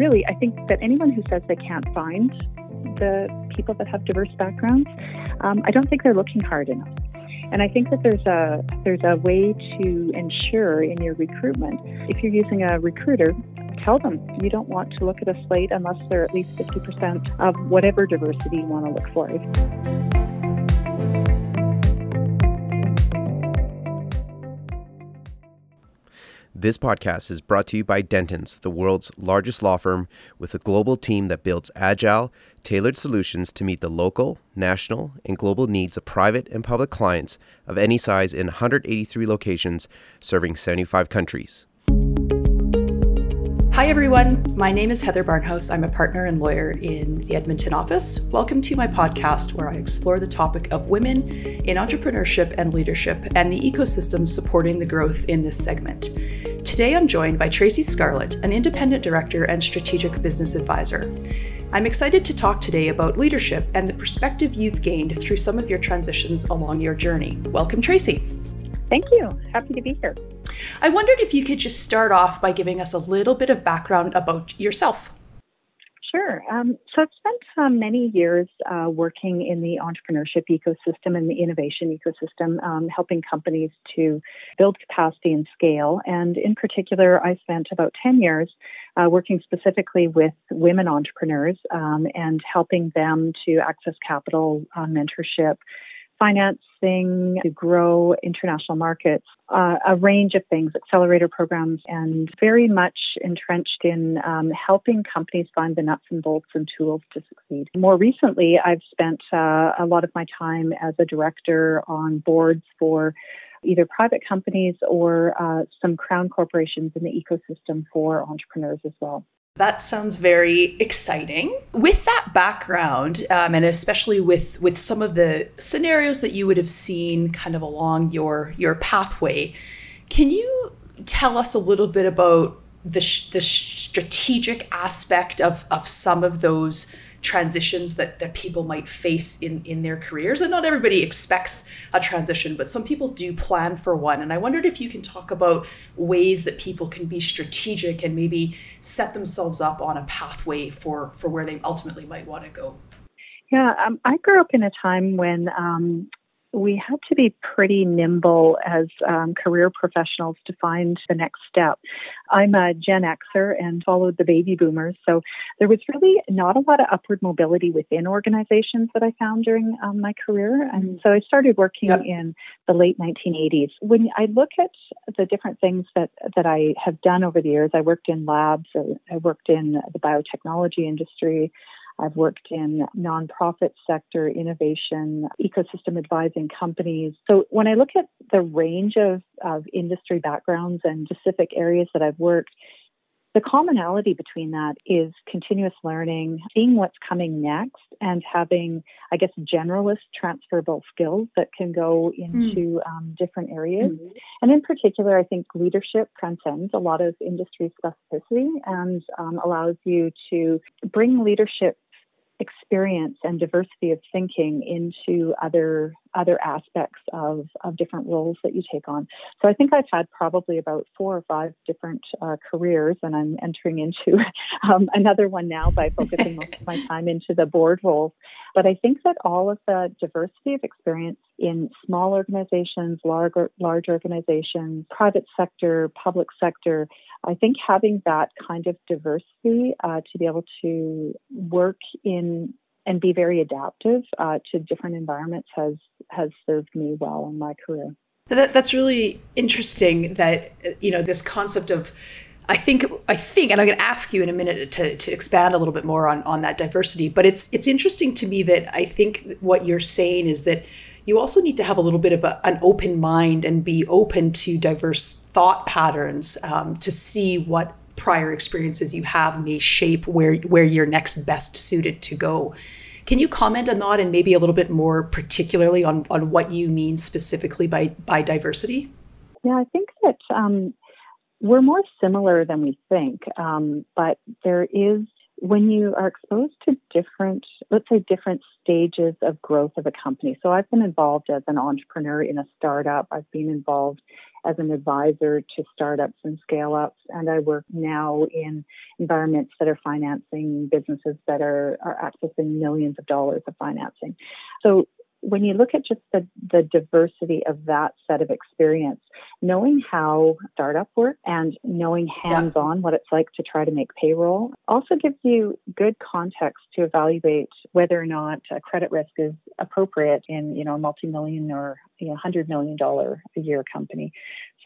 really, I think that anyone who says they can't find the people that have diverse backgrounds, um, I don't think they're looking hard enough. And I think that there's a there's a way to ensure in your recruitment. If you're using a recruiter, tell them you don't want to look at a slate unless they're at least 50% of whatever diversity you want to look for. This podcast is brought to you by Dentons, the world's largest law firm with a global team that builds agile, tailored solutions to meet the local, national, and global needs of private and public clients of any size in 183 locations serving 75 countries. Hi, everyone. My name is Heather Barnhouse. I'm a partner and lawyer in the Edmonton office. Welcome to my podcast where I explore the topic of women in entrepreneurship and leadership and the ecosystem supporting the growth in this segment. Today, I'm joined by Tracey Scarlett, an independent director and strategic business advisor. I'm excited to talk today about leadership and the perspective you've gained through some of your transitions along your journey. Welcome, Tracey. Thank you. Happy to be here. I wondered if you could just start off by giving us a little bit of background about yourself. Sure. Um, so I've spent um, many years uh, working in the entrepreneurship ecosystem and the innovation ecosystem, um, helping companies to build capacity and scale. And in particular, I spent about 10 years uh, working specifically with women entrepreneurs um, and helping them to access capital, uh, mentorship, financing to grow international markets, uh, a range of things, accelerator programs, and very much entrenched in um, helping companies find the nuts and bolts and tools to succeed. More recently, I've spent uh, a lot of my time as a director on boards for either private companies or uh, some crown corporations in the ecosystem for entrepreneurs as well. That sounds very exciting. With that background, um, and especially with with some of the scenarios that you would have seen kind of along your your pathway, can you tell us a little bit about the sh- the strategic aspect of of some of those transitions that, that people might face in, in their careers. And not everybody expects a transition, but some people do plan for one. And I wondered if you can talk about ways that people can be strategic and maybe set themselves up on a pathway for, for where they ultimately might want to go. Yeah, um, I grew up in a time when um, we had to be pretty nimble as um, career professionals to find the next step. I'm a Gen Xer and followed the baby boomers, so there was really not a lot of upward mobility within organizations that I found during um, my career. And so I started working yep. in the late 1980s. When I look at the different things that, that I have done over the years, I worked in labs, I worked in the biotechnology industry. I've worked in nonprofit sector, innovation, ecosystem advising companies. So when I look at the range of, of industry backgrounds and specific areas that I've worked, the commonality between that is continuous learning, seeing what's coming next, and having, I guess, generalist transferable skills that can go into mm. um, different areas. Mm. And in particular, I think leadership transcends a lot of industry specificity and um, allows you to bring leadership experience and diversity of thinking into other other aspects of, of different roles that you take on. So I think I've had probably about four or five different uh, careers, and I'm entering into um, another one now by focusing most of my time into the board roles. But I think that all of the diversity of experience in small organizations, large, large organizations, private sector, public sector, I think having that kind of diversity uh, to be able to work in and be very adaptive uh, to different environments has has served me well in my career. That, that's really interesting. That you know this concept of I think I think, and I'm going to ask you in a minute to, to expand a little bit more on, on that diversity. But it's it's interesting to me that I think what you're saying is that you also need to have a little bit of a, an open mind and be open to diverse thought patterns um, to see what prior experiences you have may shape where where you're next best suited to go. Can you comment on that and maybe a little bit more particularly on, on what you mean specifically by by diversity? Yeah, I think that um, we're more similar than we think, um, but there is when you are exposed to different, let's say, different stages of growth of a company. So I've been involved as an entrepreneur in a startup. I've been involved as an advisor to startups and scale ups, and I work now in environments that are financing businesses that are, are accessing millions of dollars of financing. So when you look at just the, the diversity of that set of experience, knowing how startup work and knowing hands on yeah. what it's like to try to make payroll also gives you good context to evaluate whether or not a credit risk is appropriate in, you know, a multi-million or you know, hundred million dollar a year company.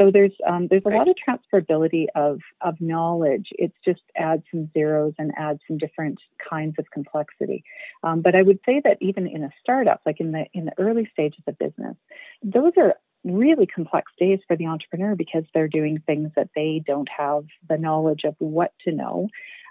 So there's um, there's a lot of transferability of of knowledge. It's just adds some zeros and adds some different kinds of complexity. Um, but I would say that even in a startup, like in the in the early stages of business, those are really complex days for the entrepreneur because they're doing things that they don't have the knowledge of what to know.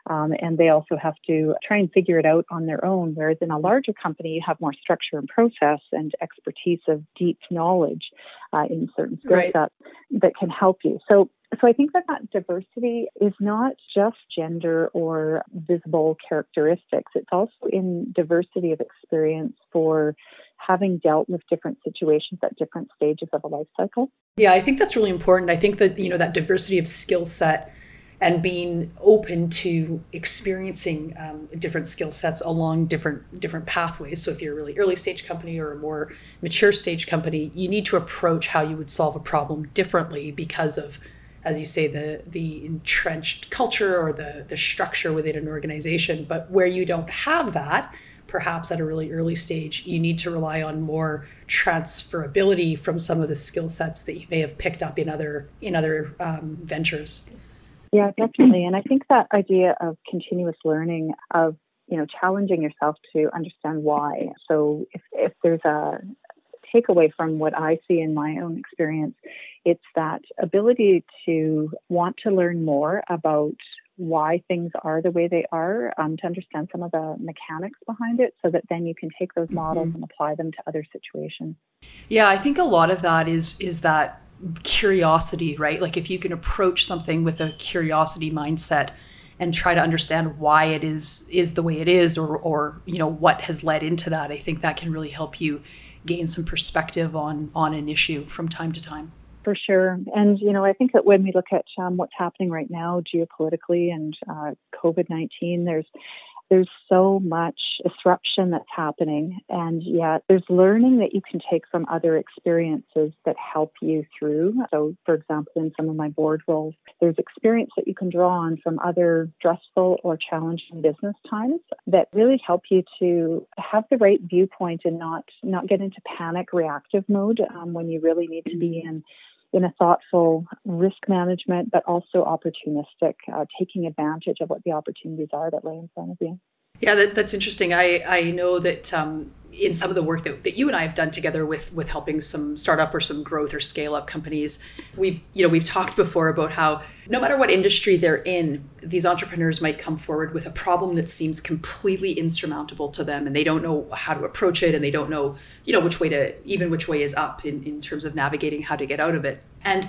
Um, and they also have to try and figure it out on their own. Whereas in a larger company, you have more structure and process and expertise of deep knowledge uh, in certain skill right. sets that can help you. So so I think that that diversity is not just gender or visible characteristics. It's also in diversity of experience for having dealt with different situations at different stages of a life cycle. Yeah, I think that's really important. I think that you know that diversity of skill set and being open to experiencing um, different skill sets along different different pathways. So if you're a really early stage company or a more mature stage company, you need to approach how you would solve a problem differently because of as you say the the entrenched culture or the the structure within an organization but where you don't have that perhaps at a really early stage you need to rely on more transferability from some of the skill sets that you may have picked up in other in other um, ventures yeah, definitely. And I think that idea of continuous learning, of you know, challenging yourself to understand why. So if, if there's a takeaway from what I see in my own experience, it's that ability to want to learn more about why things are the way they are, um, to understand some of the mechanics behind it, so that then you can take those models mm-hmm. and apply them to other situations. Yeah, I think a lot of that is is that curiosity, right? Like if you can approach something with a curiosity mindset and try to understand why it is is the way it is or or you know what has led into that, I think that can really help you gain some perspective on on an issue from time to time. For sure. And, you know, I think that when we look at um, what's happening right now geopolitically and uh, COVID 19, there's there's so much disruption that's happening, and yet there's learning that you can take from other experiences that help you through. So, for example, in some of my board roles, there's experience that you can draw on from other stressful or challenging business times that really help you to have the right viewpoint and not not get into panic reactive mode um, when you really need to be in in a thoughtful risk management, but also opportunistic, uh, taking advantage of what the opportunities are that lay in front of you. Yeah, that, that's interesting. I, I know that um, in some of the work that, that you and I have done together with with helping some startup or some growth or scale up companies, we've you know we've talked before about how no matter what industry they're in, these entrepreneurs might come forward with a problem that seems completely insurmountable to them, and they don't know how to approach it, and they don't know you know which way to even which way is up in, in terms of navigating how to get out of it. And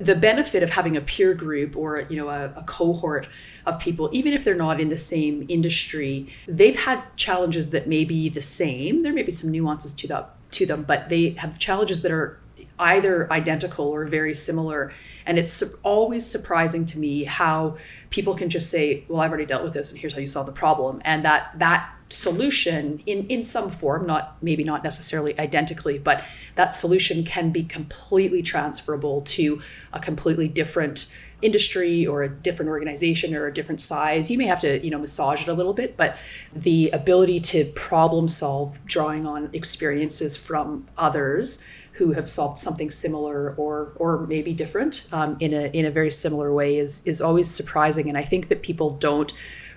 the benefit of having a peer group or you know a, a, cohort of people even if they're not in the same industry they've had challenges that may be the same. There may be some nuances to that to them but they have challenges that are either identical or very similar. And it's always surprising to me how people can just say well i've already dealt with this and here's how you solve the problem. And that that solution in in some form not maybe not necessarily identically but that solution can be completely transferable to a completely different industry or a different organization or a different size. You may have to you know massage it a little bit but the ability to problem solve drawing on experiences from others who have solved something similar or or maybe different um, in a in a very similar way is is always surprising. And i think that people don't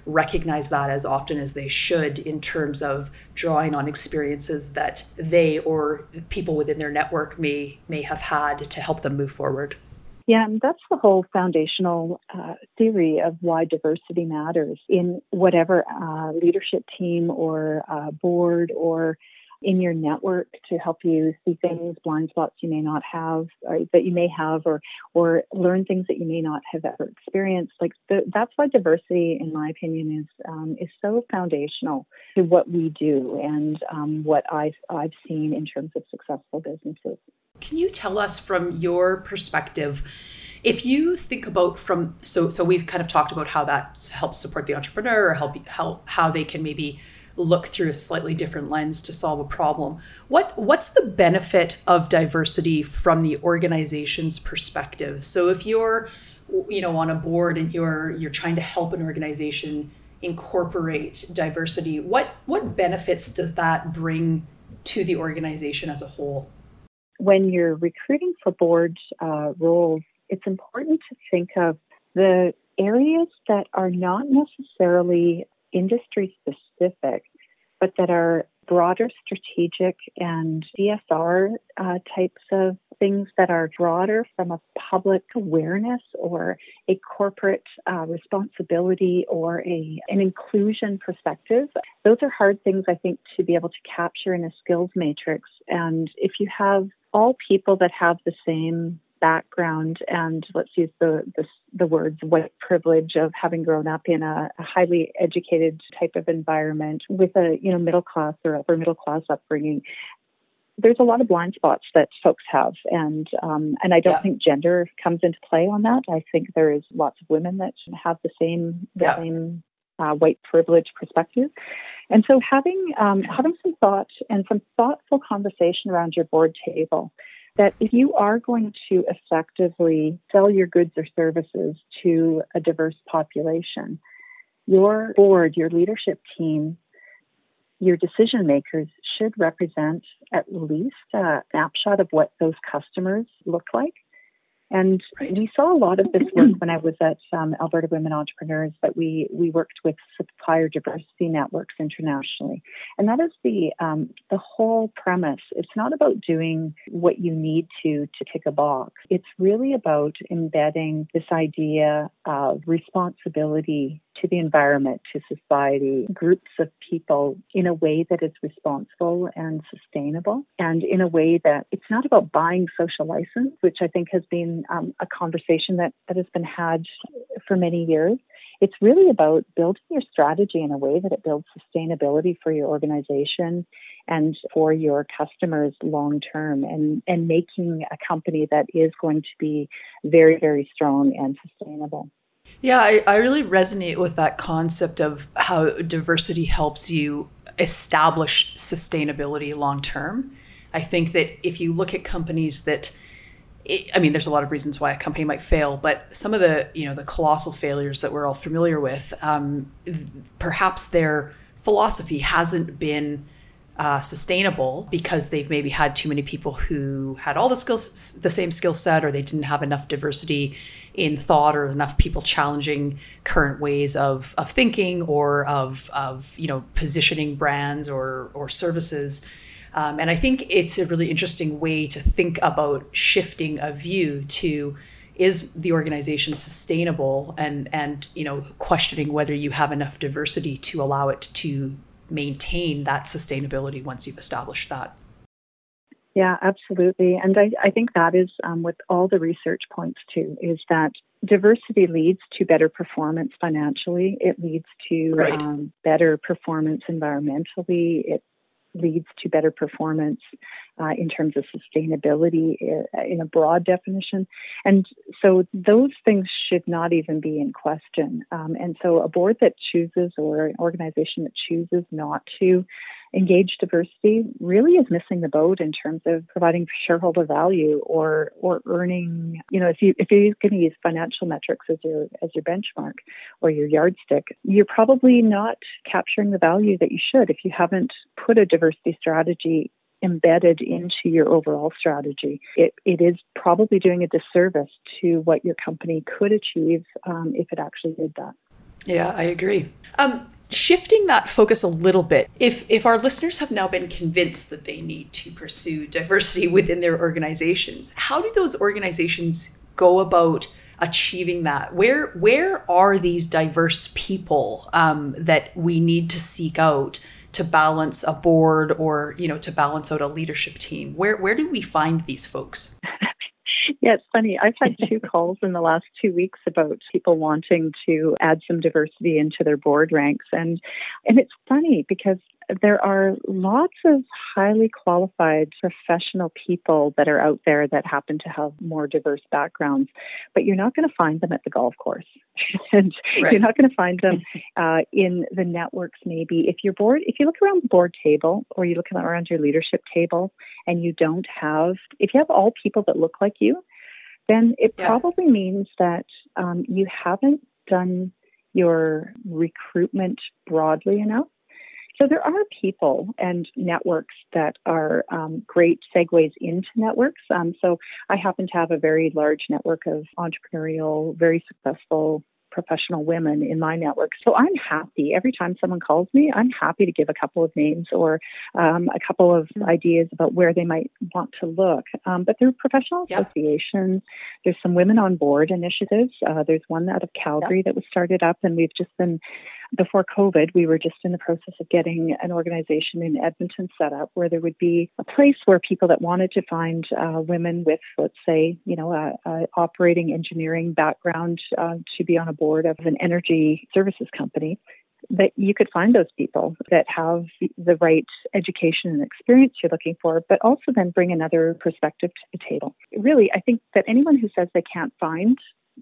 recognize that as often as they should in terms of drawing on experiences that they or people within their network may may have had to help them move forward. Yeah, and that's the whole foundational uh, theory of why diversity matters in whatever uh, leadership team or uh, board or in your network to help you see things, blind spots you may not have, or that you may have, or or learn things that you may not have ever experienced. Like the, that's why diversity, in my opinion, is um, is so foundational to what we do and um, what I've I've seen in terms of successful businesses. Can you tell us from your perspective? If you think about from so so we've kind of talked about how that helps support the entrepreneur or help how they can maybe look through a slightly different lens to solve a problem. What what's the benefit of diversity from the organization's perspective? So if you're you know on a board and you're you're trying to help an organization incorporate diversity, what what benefits does that bring to the organization as a whole? When you're recruiting for board uh, roles, it's important to think of the areas that are not necessarily industry specific, but that are broader strategic and CSR uh, types of things that are broader from a public awareness or a corporate uh, responsibility or a an inclusion perspective. Those are hard things I think to be able to capture in a skills matrix. And if you have all people that have the same background and let's use the, the, the words white privilege of having grown up in a, a, highly educated type of environment with a you know middle class or upper middle class upbringing there's a lot of blind spots that folks have and um, and I don't yeah. think gender comes into play on that I think there is lots of women that have the same the yeah. same uh, white privilege perspective and so having um, having some thought and some thoughtful conversation around your board table that if you are going to effectively sell your goods or services to a diverse population, your board, your leadership team, your decision makers should represent at least a snapshot of what those customers look like and right. we saw a lot of this work when I was at um, Alberta Women Entrepreneurs but we we worked with supplier diversity networks internationally, and that is the um, the whole premise. It's not about doing what you need to to tick a box. It's really about embedding this idea of responsibility to the environment, to society, groups of people in a way that is responsible and sustainable, and in a way that it's not about buying social license, which I think has been um, a conversation that, that has been had for many years. It's really about building your strategy in a way that it builds sustainability for your organization and for your customers long term and, and making a company that is going to be very, very strong and sustainable. Yeah, I, I really resonate with that concept of how diversity helps you establish sustainability long term. I think that if you look at companies that I mean, there's a lot of reasons why a company might fail, but some of the you know the colossal failures that we're all familiar with, um, perhaps their philosophy hasn't been uh, sustainable because they've maybe had too many people who had all the skills, the same skill set, or they didn't have enough diversity in thought or enough people challenging current ways of, of thinking or of, of you know positioning brands or or services. Um, and I think it's a really interesting way to think about shifting a view to is the organization sustainable and and you know questioning whether you have enough diversity to allow it to maintain that sustainability once you've established that. Yeah, absolutely. And I, I think that is um, what all the research points to is that diversity leads to better performance financially. It leads to right. um, better performance environmentally. It leads to better performance uh, in terms of sustainability uh, in a broad definition. And so those things should not even be in question. Um, and so a board that chooses or an organization that chooses not to engage diversity really is missing the boat in terms of providing shareholder value or or earning you know if you if you're going to use financial metrics as your as your benchmark or your yardstick you're probably not capturing the value that you should if you haven't put a diversity strategy embedded into your overall strategy. It, it is probably doing a disservice to what your company could achieve um, if it actually did that. Yeah, I agree. Um, shifting that focus a little bit, if if our listeners have now been convinced that they need to pursue diversity within their organizations, how do those organizations go about achieving that? Where where are these diverse people um, that we need to seek out to balance a board or you know to balance out a leadership team? Where where do we find these folks? Yeah, it's funny. I've had two calls in the last two weeks about people wanting to add some diversity into their board ranks, and and it's funny because there are lots of highly qualified professional people that are out there that happen to have more diverse backgrounds, but you're not going to find them at the golf course. and right. you're not going to find them uh, in the networks, maybe. If your board, if you look around the board table or you look around your leadership table and you don't have, if you have all people that look like you, then it yeah. probably means that um, you haven't done your recruitment broadly enough. So there are people and networks that are um, great segues into networks. Um, so I happen to have a very large network of entrepreneurial, very successful professional women in my network. So I'm happy every time someone calls me, I'm happy to give a couple of names or um, a couple of mm-hmm. ideas about where they might want to look. Um, but through professional yep. associations, there's some women on board initiatives. Uh, there's one out of Calgary yep. that was started up, and we've just been before COVID, we were just in the process of getting an organization in Edmonton set up where there would be a place where people that wanted to find uh, women with, let's say, you know, a, a operating engineering background uh, to be on a board of an energy services company that you could find those people that have the right education and experience you're looking for, but also then bring another perspective to the table. Really, I think that anyone who says they can't find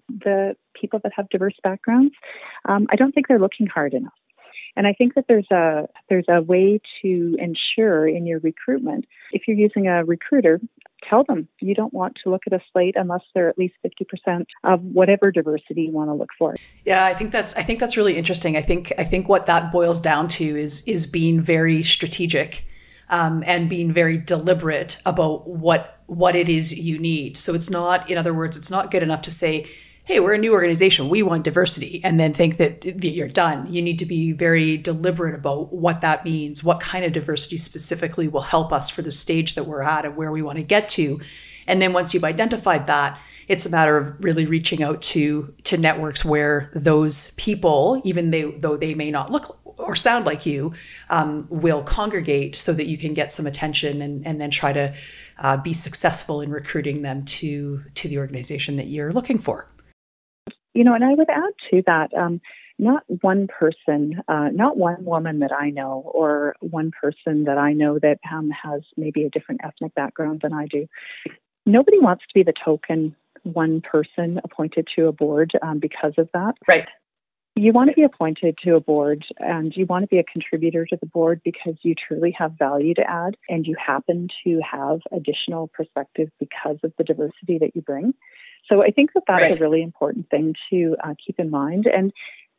the people that have diverse backgrounds, um, I don't think they're looking hard enough. And I think that there's a there's a way to ensure in your recruitment. If you're using a recruiter, tell them you don't want to look at a slate unless they're at least 50% of whatever diversity you want to look for. Yeah, I think that's I think that's really interesting. I think I think what that boils down to is is being very strategic um, and being very deliberate about what what it is you need. So it's not, in other words, it's not good enough to say, hey, we're a new organization, we want diversity, and then think that you're done. You need to be very deliberate about what that means, what kind of diversity specifically will help us for the stage that we're at and where we want to get to. And then once you've identified that, it's a matter of really reaching out to to networks where those people, even they, though they may not look or sound like you, um, will congregate so that you can get some attention and, and then try to uh, be successful in recruiting them to to the organization that you're looking for. You know, and I would add to that, um, not one person, uh, not one woman that I know, or one person that I know that um, has maybe a different ethnic background than I do. Nobody wants to be the token one person appointed to a board um, because of that. Right. You want to be appointed to a board and you want to be a contributor to the board because you truly have value to add and you happen to have additional perspective because of the diversity that you bring. So I think that that's right. a really important thing to uh, keep in mind. And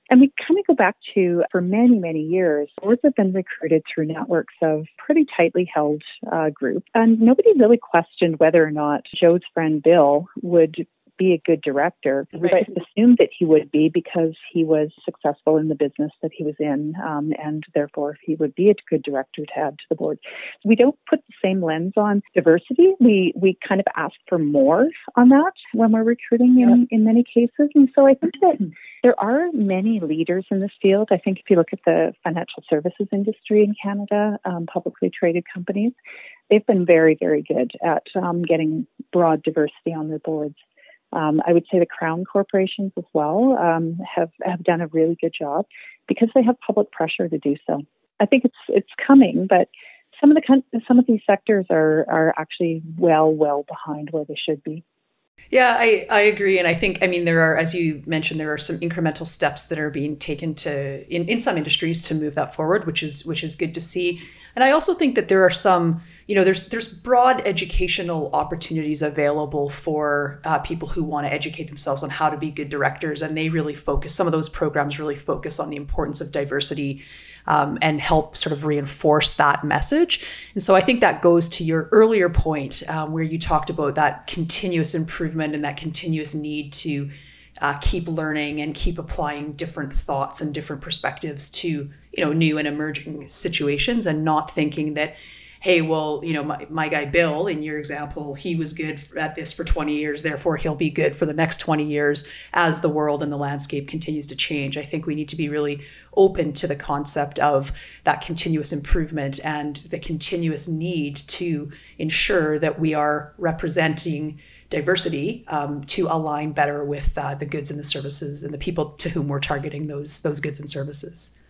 and we kind of go back to for many, many years, boards have been recruited through networks of pretty tightly held uh, groups. And nobody really questioned whether or not Joe's friend Bill would be a good director. Right. We assumed that he would be because he was successful in the business that he was in, um, and therefore he would be a good director to add to the board. We don't put the same lens on diversity. We we kind of ask for more on that when we're recruiting in, in many cases. And so I think that there are many leaders in this field. I think if you look at the financial services industry in Canada, um, publicly traded companies, they've been very, very good at um, getting broad diversity on their boards. Um, I would say the crown corporations as well um, have have done a really good job because they have public pressure to do so. I think it's it's coming, but some of the some of these sectors are are actually well well behind where they should be. Yeah, I, I agree. And I think, I mean, there are, as you mentioned, there are some incremental steps that are being taken to, in, in some industries to move that forward, which is, which is good to see. And I also think that there are some, you know, there's, there's broad educational opportunities available for uh, people who want to educate themselves on how to be good directors. And they really focus, some of those programs really focus on the importance of diversity um, and help sort of reinforce that message. And so I think that goes to your earlier point um, where you talked about that continuous improvement and that continuous need to uh, keep learning and keep applying different thoughts and different perspectives to you know new and emerging situations and not thinking that hey, well, you know, my, my guy Bill, in your example, he was good at this for 20 years, therefore he'll be good for the next 20 years as the world and the landscape continues to change. I think we need to be really open to the concept of that continuous improvement and the continuous need to ensure that we are representing diversity um, to align better with uh, the goods and the services and the people to whom we're targeting those those goods and services.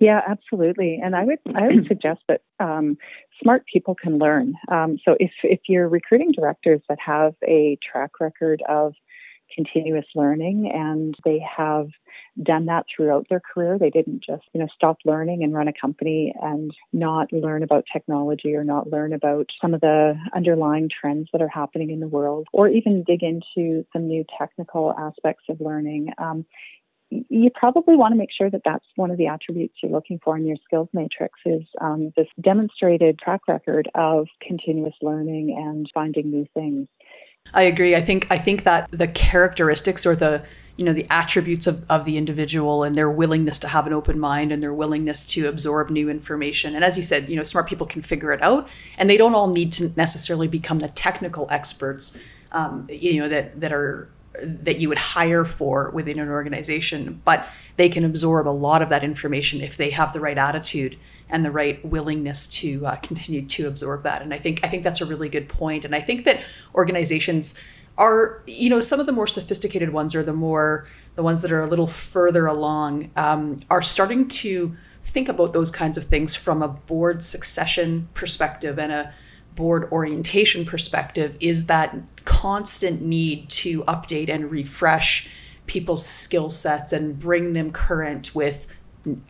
Yeah, absolutely. And I would I would suggest that um, smart people can learn. Um, so if if you're recruiting directors that have a track record of continuous learning and they have done that throughout their career. They didn't just, you know, stop learning and run a company and not learn about technology or not learn about some of the underlying trends that are happening in the world or even dig into some new technical aspects of learning. Um, you probably want to make sure that that's one of the attributes you're looking for in your skills matrix is um, this demonstrated track record of continuous learning and finding new things. I agree. I think I think that the characteristics or the you know the attributes of, of the individual and their willingness to have an open mind and their willingness to absorb new information. And as you said, you know, smart people can figure it out, and they don't all need to necessarily become the technical experts. Um, you know that that are that you would hire for within an organization, but they can absorb a lot of that information if they have the right attitude and the right willingness to uh, continue to absorb that. And I think I think that's a really good point. And I think that organizations are, you know, some of the more sophisticated ones are the more the ones that are a little further along um, are starting to think about those kinds of things from a board succession perspective and a board orientation perspective is that constant need to update and refresh people's skill sets and bring them current with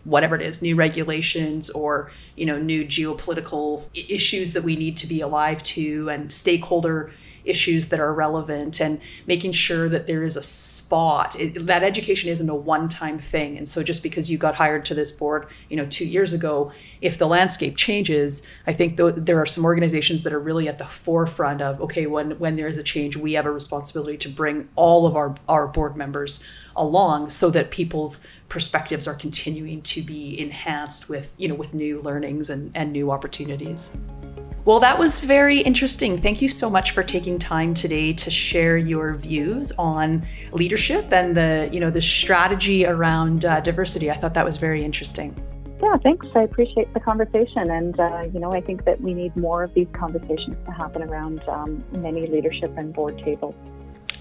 whatever it is new regulations or you know new geopolitical issues that we need to be alive to and stakeholder issues that are relevant and making sure that there is a spot. It, that education isn't a one-time thing. And so just because you got hired to this board you know two years ago if the landscape changes i think th- there are some organizations that are really at the forefront of okay when when there's a change we have a responsibility to bring all of our our board members along so that people's perspectives are continuing to be enhanced with you know with new learnings and, and new opportunities well, that was very interesting. Thank you so much for taking time today to share your views on leadership and the, you know, the strategy around uh, diversity. I thought that was very interesting. Yeah, thanks. I appreciate the conversation, and uh, you know, I think that we need more of these conversations to happen around um, many leadership and board tables.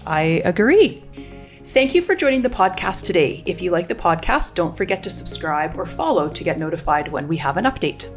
I agree. Thank you for joining the podcast today. If you like the podcast, don't forget to subscribe or follow to get notified when we have an update.